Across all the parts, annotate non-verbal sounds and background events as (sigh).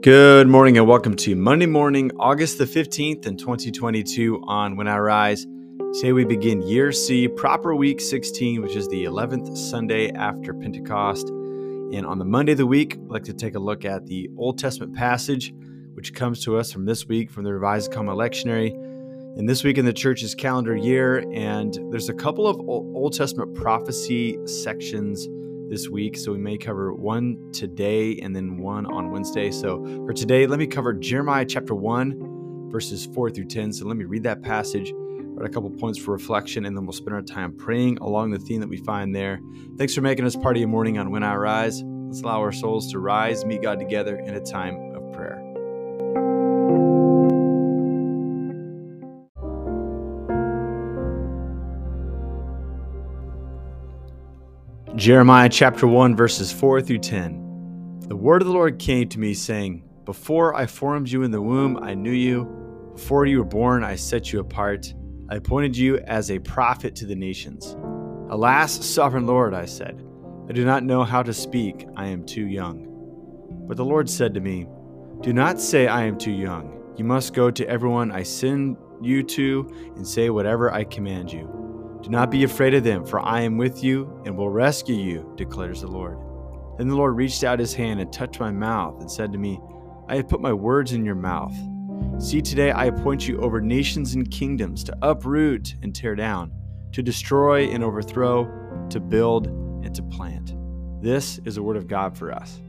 Good morning and welcome to Monday morning, August the 15th in 2022 on When I Rise. Today we begin Year C, proper week 16, which is the 11th Sunday after Pentecost. And on the Monday of the week, I'd like to take a look at the Old Testament passage, which comes to us from this week from the Revised Common Lectionary. And this week in the church's calendar year, and there's a couple of Old Testament prophecy sections this week. So we may cover one today and then one on Wednesday. So for today, let me cover Jeremiah chapter 1, verses 4 through 10. So let me read that passage, write a couple points for reflection, and then we'll spend our time praying along the theme that we find there. Thanks for making us part of your morning on When I Rise. Let's allow our souls to rise, meet God together in a time Jeremiah chapter 1, verses 4 through 10. The word of the Lord came to me, saying, Before I formed you in the womb, I knew you. Before you were born, I set you apart. I appointed you as a prophet to the nations. Alas, sovereign Lord, I said, I do not know how to speak. I am too young. But the Lord said to me, Do not say I am too young. You must go to everyone I send you to and say whatever I command you. Do not be afraid of them, for I am with you and will rescue you, declares the Lord. Then the Lord reached out his hand and touched my mouth and said to me, I have put my words in your mouth. See, today I appoint you over nations and kingdoms to uproot and tear down, to destroy and overthrow, to build and to plant. This is the word of God for us.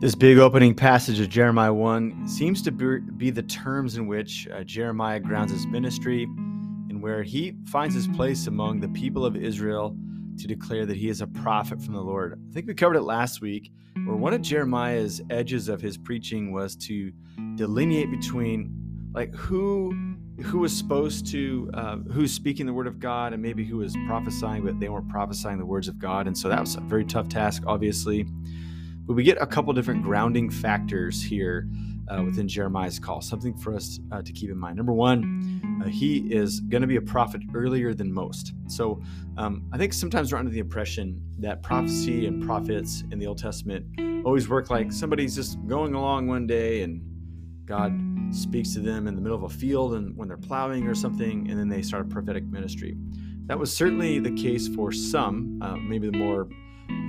This big opening passage of Jeremiah 1 seems to be the terms in which uh, Jeremiah grounds his ministry and where he finds his place among the people of Israel to declare that he is a prophet from the Lord. I think we covered it last week, where one of Jeremiah's edges of his preaching was to delineate between like who who was supposed to uh, who's speaking the word of God and maybe who was prophesying, but they weren't prophesying the words of God, and so that was a very tough task, obviously. But we get a couple different grounding factors here uh, within Jeremiah's call, something for us uh, to keep in mind. Number one, uh, he is going to be a prophet earlier than most. So um, I think sometimes we're under the impression that prophecy and prophets in the Old Testament always work like somebody's just going along one day and God speaks to them in the middle of a field and when they're plowing or something, and then they start a prophetic ministry. That was certainly the case for some, uh, maybe the more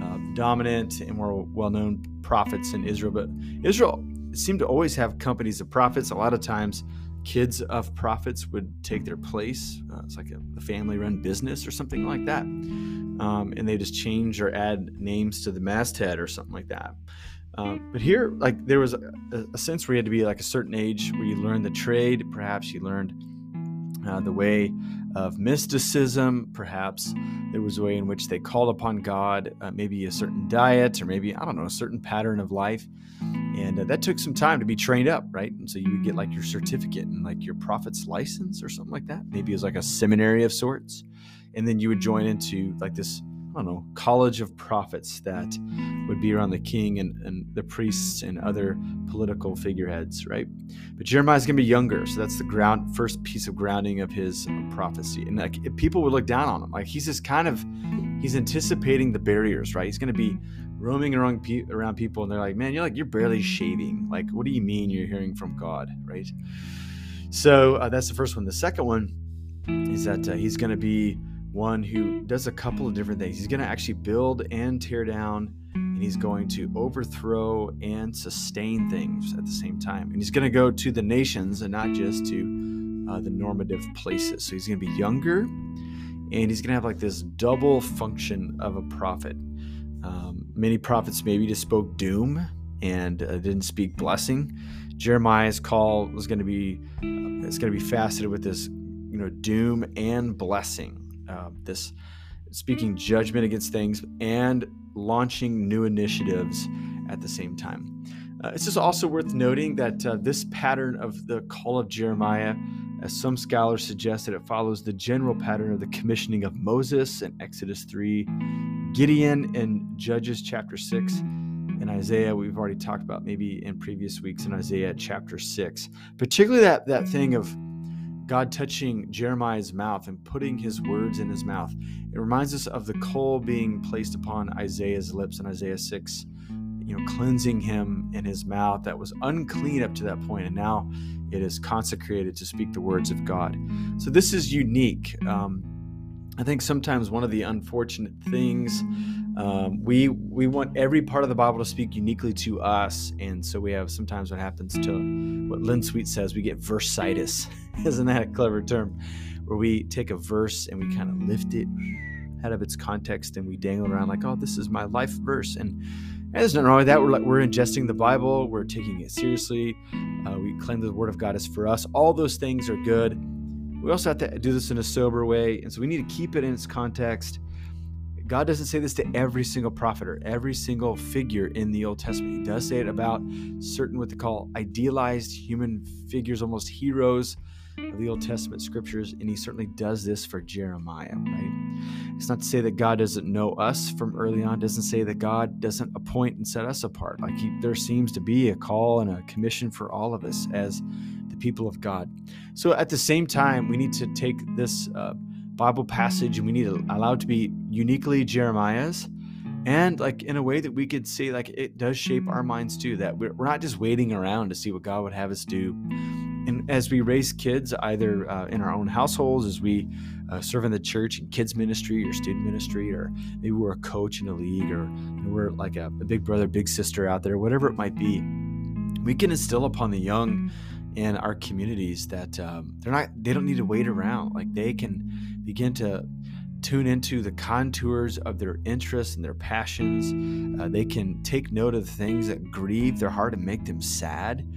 uh, dominant and more well known prophets in Israel. But Israel seemed to always have companies of prophets. A lot of times, kids of prophets would take their place. Uh, it's like a, a family run business or something like that. Um, and they just change or add names to the masthead or something like that. Um, but here, like there was a, a, sense where you had to be like a certain age where you learned the trade. Perhaps you learned uh, the way of mysticism. Perhaps there was a way in which they called upon God, uh, maybe a certain diet or maybe, I don't know, a certain pattern of life. And uh, that took some time to be trained up, right? And so you would get like your certificate and like your prophet's license or something like that. Maybe it was like a seminary of sorts. And then you would join into like this I don't know, college of prophets that would be around the king and, and the priests and other political figureheads, right? But Jeremiah's going to be younger, so that's the ground first piece of grounding of his prophecy. And like people would look down on him, like he's just kind of he's anticipating the barriers, right? He's going to be roaming around around people, and they're like, "Man, you're like you're barely shaving. Like, what do you mean you're hearing from God, right?" So uh, that's the first one. The second one is that uh, he's going to be one who does a couple of different things. He's going to actually build and tear down, and he's going to overthrow and sustain things at the same time. And he's going to go to the nations and not just to uh, the normative places. So he's going to be younger, and he's going to have like this double function of a prophet. Um, many prophets maybe just spoke doom and uh, didn't speak blessing. Jeremiah's call was going to be uh, it's going to be faceted with this you know doom and blessing uh, this speaking judgment against things and launching new initiatives at the same time. Uh, it's just also worth noting that uh, this pattern of the call of Jeremiah, as some scholars suggest, that it follows the general pattern of the commissioning of Moses in Exodus 3, Gideon in Judges chapter 6, and Isaiah, we've already talked about maybe in previous weeks in Isaiah chapter 6. Particularly that, that thing of God touching Jeremiah's mouth and putting his words in his mouth. It reminds us of the coal being placed upon Isaiah's lips in Isaiah 6, you know, cleansing him in his mouth that was unclean up to that point, and now it is consecrated to speak the words of God. So this is unique. Um, I think sometimes one of the unfortunate things um, we we want every part of the Bible to speak uniquely to us, and so we have sometimes what happens to what Len Sweet says we get versitis. (laughs) Isn't that a clever term? Where we take a verse and we kind of lift it out of its context and we dangle around like, oh, this is my life verse, and, and there's nothing wrong with that. We're like we're ingesting the Bible, we're taking it seriously. Uh, we claim the Word of God is for us. All those things are good. We also have to do this in a sober way, and so we need to keep it in its context God doesn't say this to every single prophet or every single figure in the Old Testament. He does say it about certain what they call idealized human figures, almost heroes of the Old Testament scriptures, and he certainly does this for Jeremiah, right? It's not to say that God doesn't know us from early on, doesn't say that God doesn't appoint and set us apart. Like he, there seems to be a call and a commission for all of us as the people of God. So at the same time, we need to take this uh, Bible passage and we need to allow it to be uniquely Jeremiah's. And like in a way that we could say like it does shape our minds too that we're, we're not just waiting around to see what god would have us do. And as we raise kids either uh, in our own households as we uh, serve in the church and kids ministry or student ministry or maybe we're a coach in a league or we're like a, a big brother big sister out there whatever it might be we can instill upon the young in our communities that um, they're not they don't need to wait around like they can begin to tune into the contours of their interests and their passions. Uh, they can take note of the things that grieve their heart and make them sad,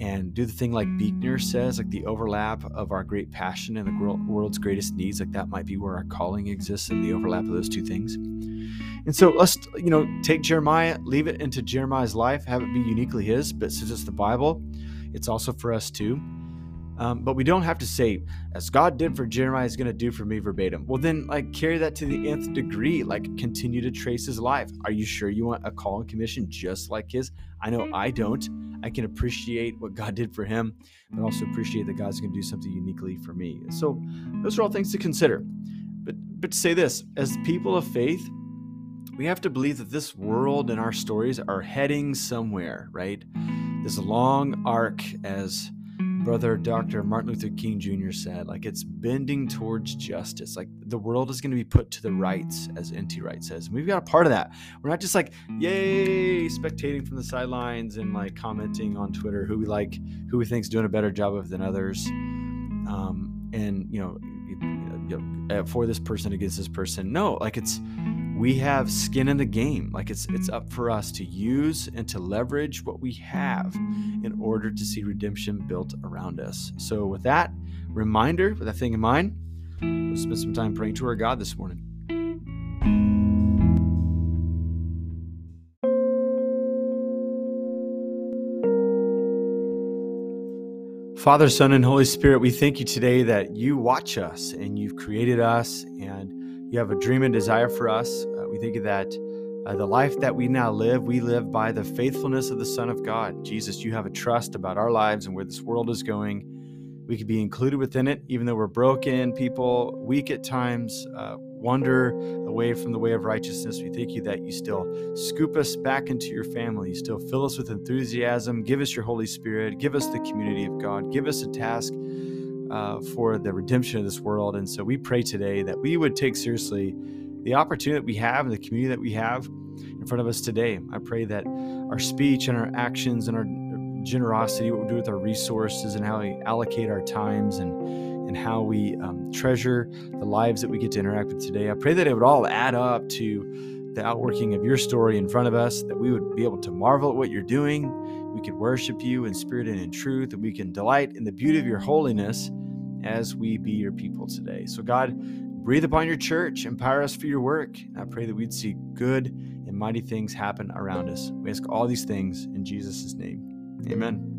and do the thing like Buechner says, like the overlap of our great passion and the world's greatest needs. Like that might be where our calling exists in the overlap of those two things. And so let's, you know, take Jeremiah, leave it into Jeremiah's life, have it be uniquely his, but since it's the Bible, it's also for us too. Um, but we don't have to say, as God did for Jeremiah, is going to do for me verbatim. Well, then, like, carry that to the nth degree. Like, continue to trace his life. Are you sure you want a call and commission just like his? I know I don't. I can appreciate what God did for him, but also appreciate that God's going to do something uniquely for me. So, those are all things to consider. But, but to say this, as people of faith, we have to believe that this world and our stories are heading somewhere, right? This long arc as brother Dr. Martin Luther King Jr. said, like it's bending towards justice. Like the world is going to be put to the rights, as N.T. Wright says. And we've got a part of that. We're not just like, yay, spectating from the sidelines and like commenting on Twitter who we like, who we think's doing a better job of than others. Um, and, you know, you know, for this person against this person. No, like it's we have skin in the game. Like it's it's up for us to use and to leverage what we have in order to see redemption built around us. So with that reminder with that thing in mind let's spend some time praying to our god this morning. Father, Son, and Holy Spirit, we thank you today that you watch us and you've created us and you have a dream and desire for us. Uh, we think that uh, the life that we now live, we live by the faithfulness of the Son of God. Jesus, you have a trust about our lives and where this world is going. We could be included within it, even though we're broken people, weak at times, uh, wander away from the way of righteousness. We thank you that you still scoop us back into your family. You still fill us with enthusiasm. Give us your Holy Spirit. Give us the community of God. Give us a task uh, for the redemption of this world. And so we pray today that we would take seriously the opportunity that we have and the community that we have in front of us today. I pray that our speech and our actions and our generosity, what we do with our resources and how we allocate our times and and how we um, treasure the lives that we get to interact with today. I pray that it would all add up to the outworking of your story in front of us, that we would be able to marvel at what you're doing, we can worship you in spirit and in truth, and we can delight in the beauty of your holiness as we be your people today. So, God, breathe upon your church, empower us for your work. I pray that we'd see good and mighty things happen around us. We ask all these things in Jesus' name. Amen.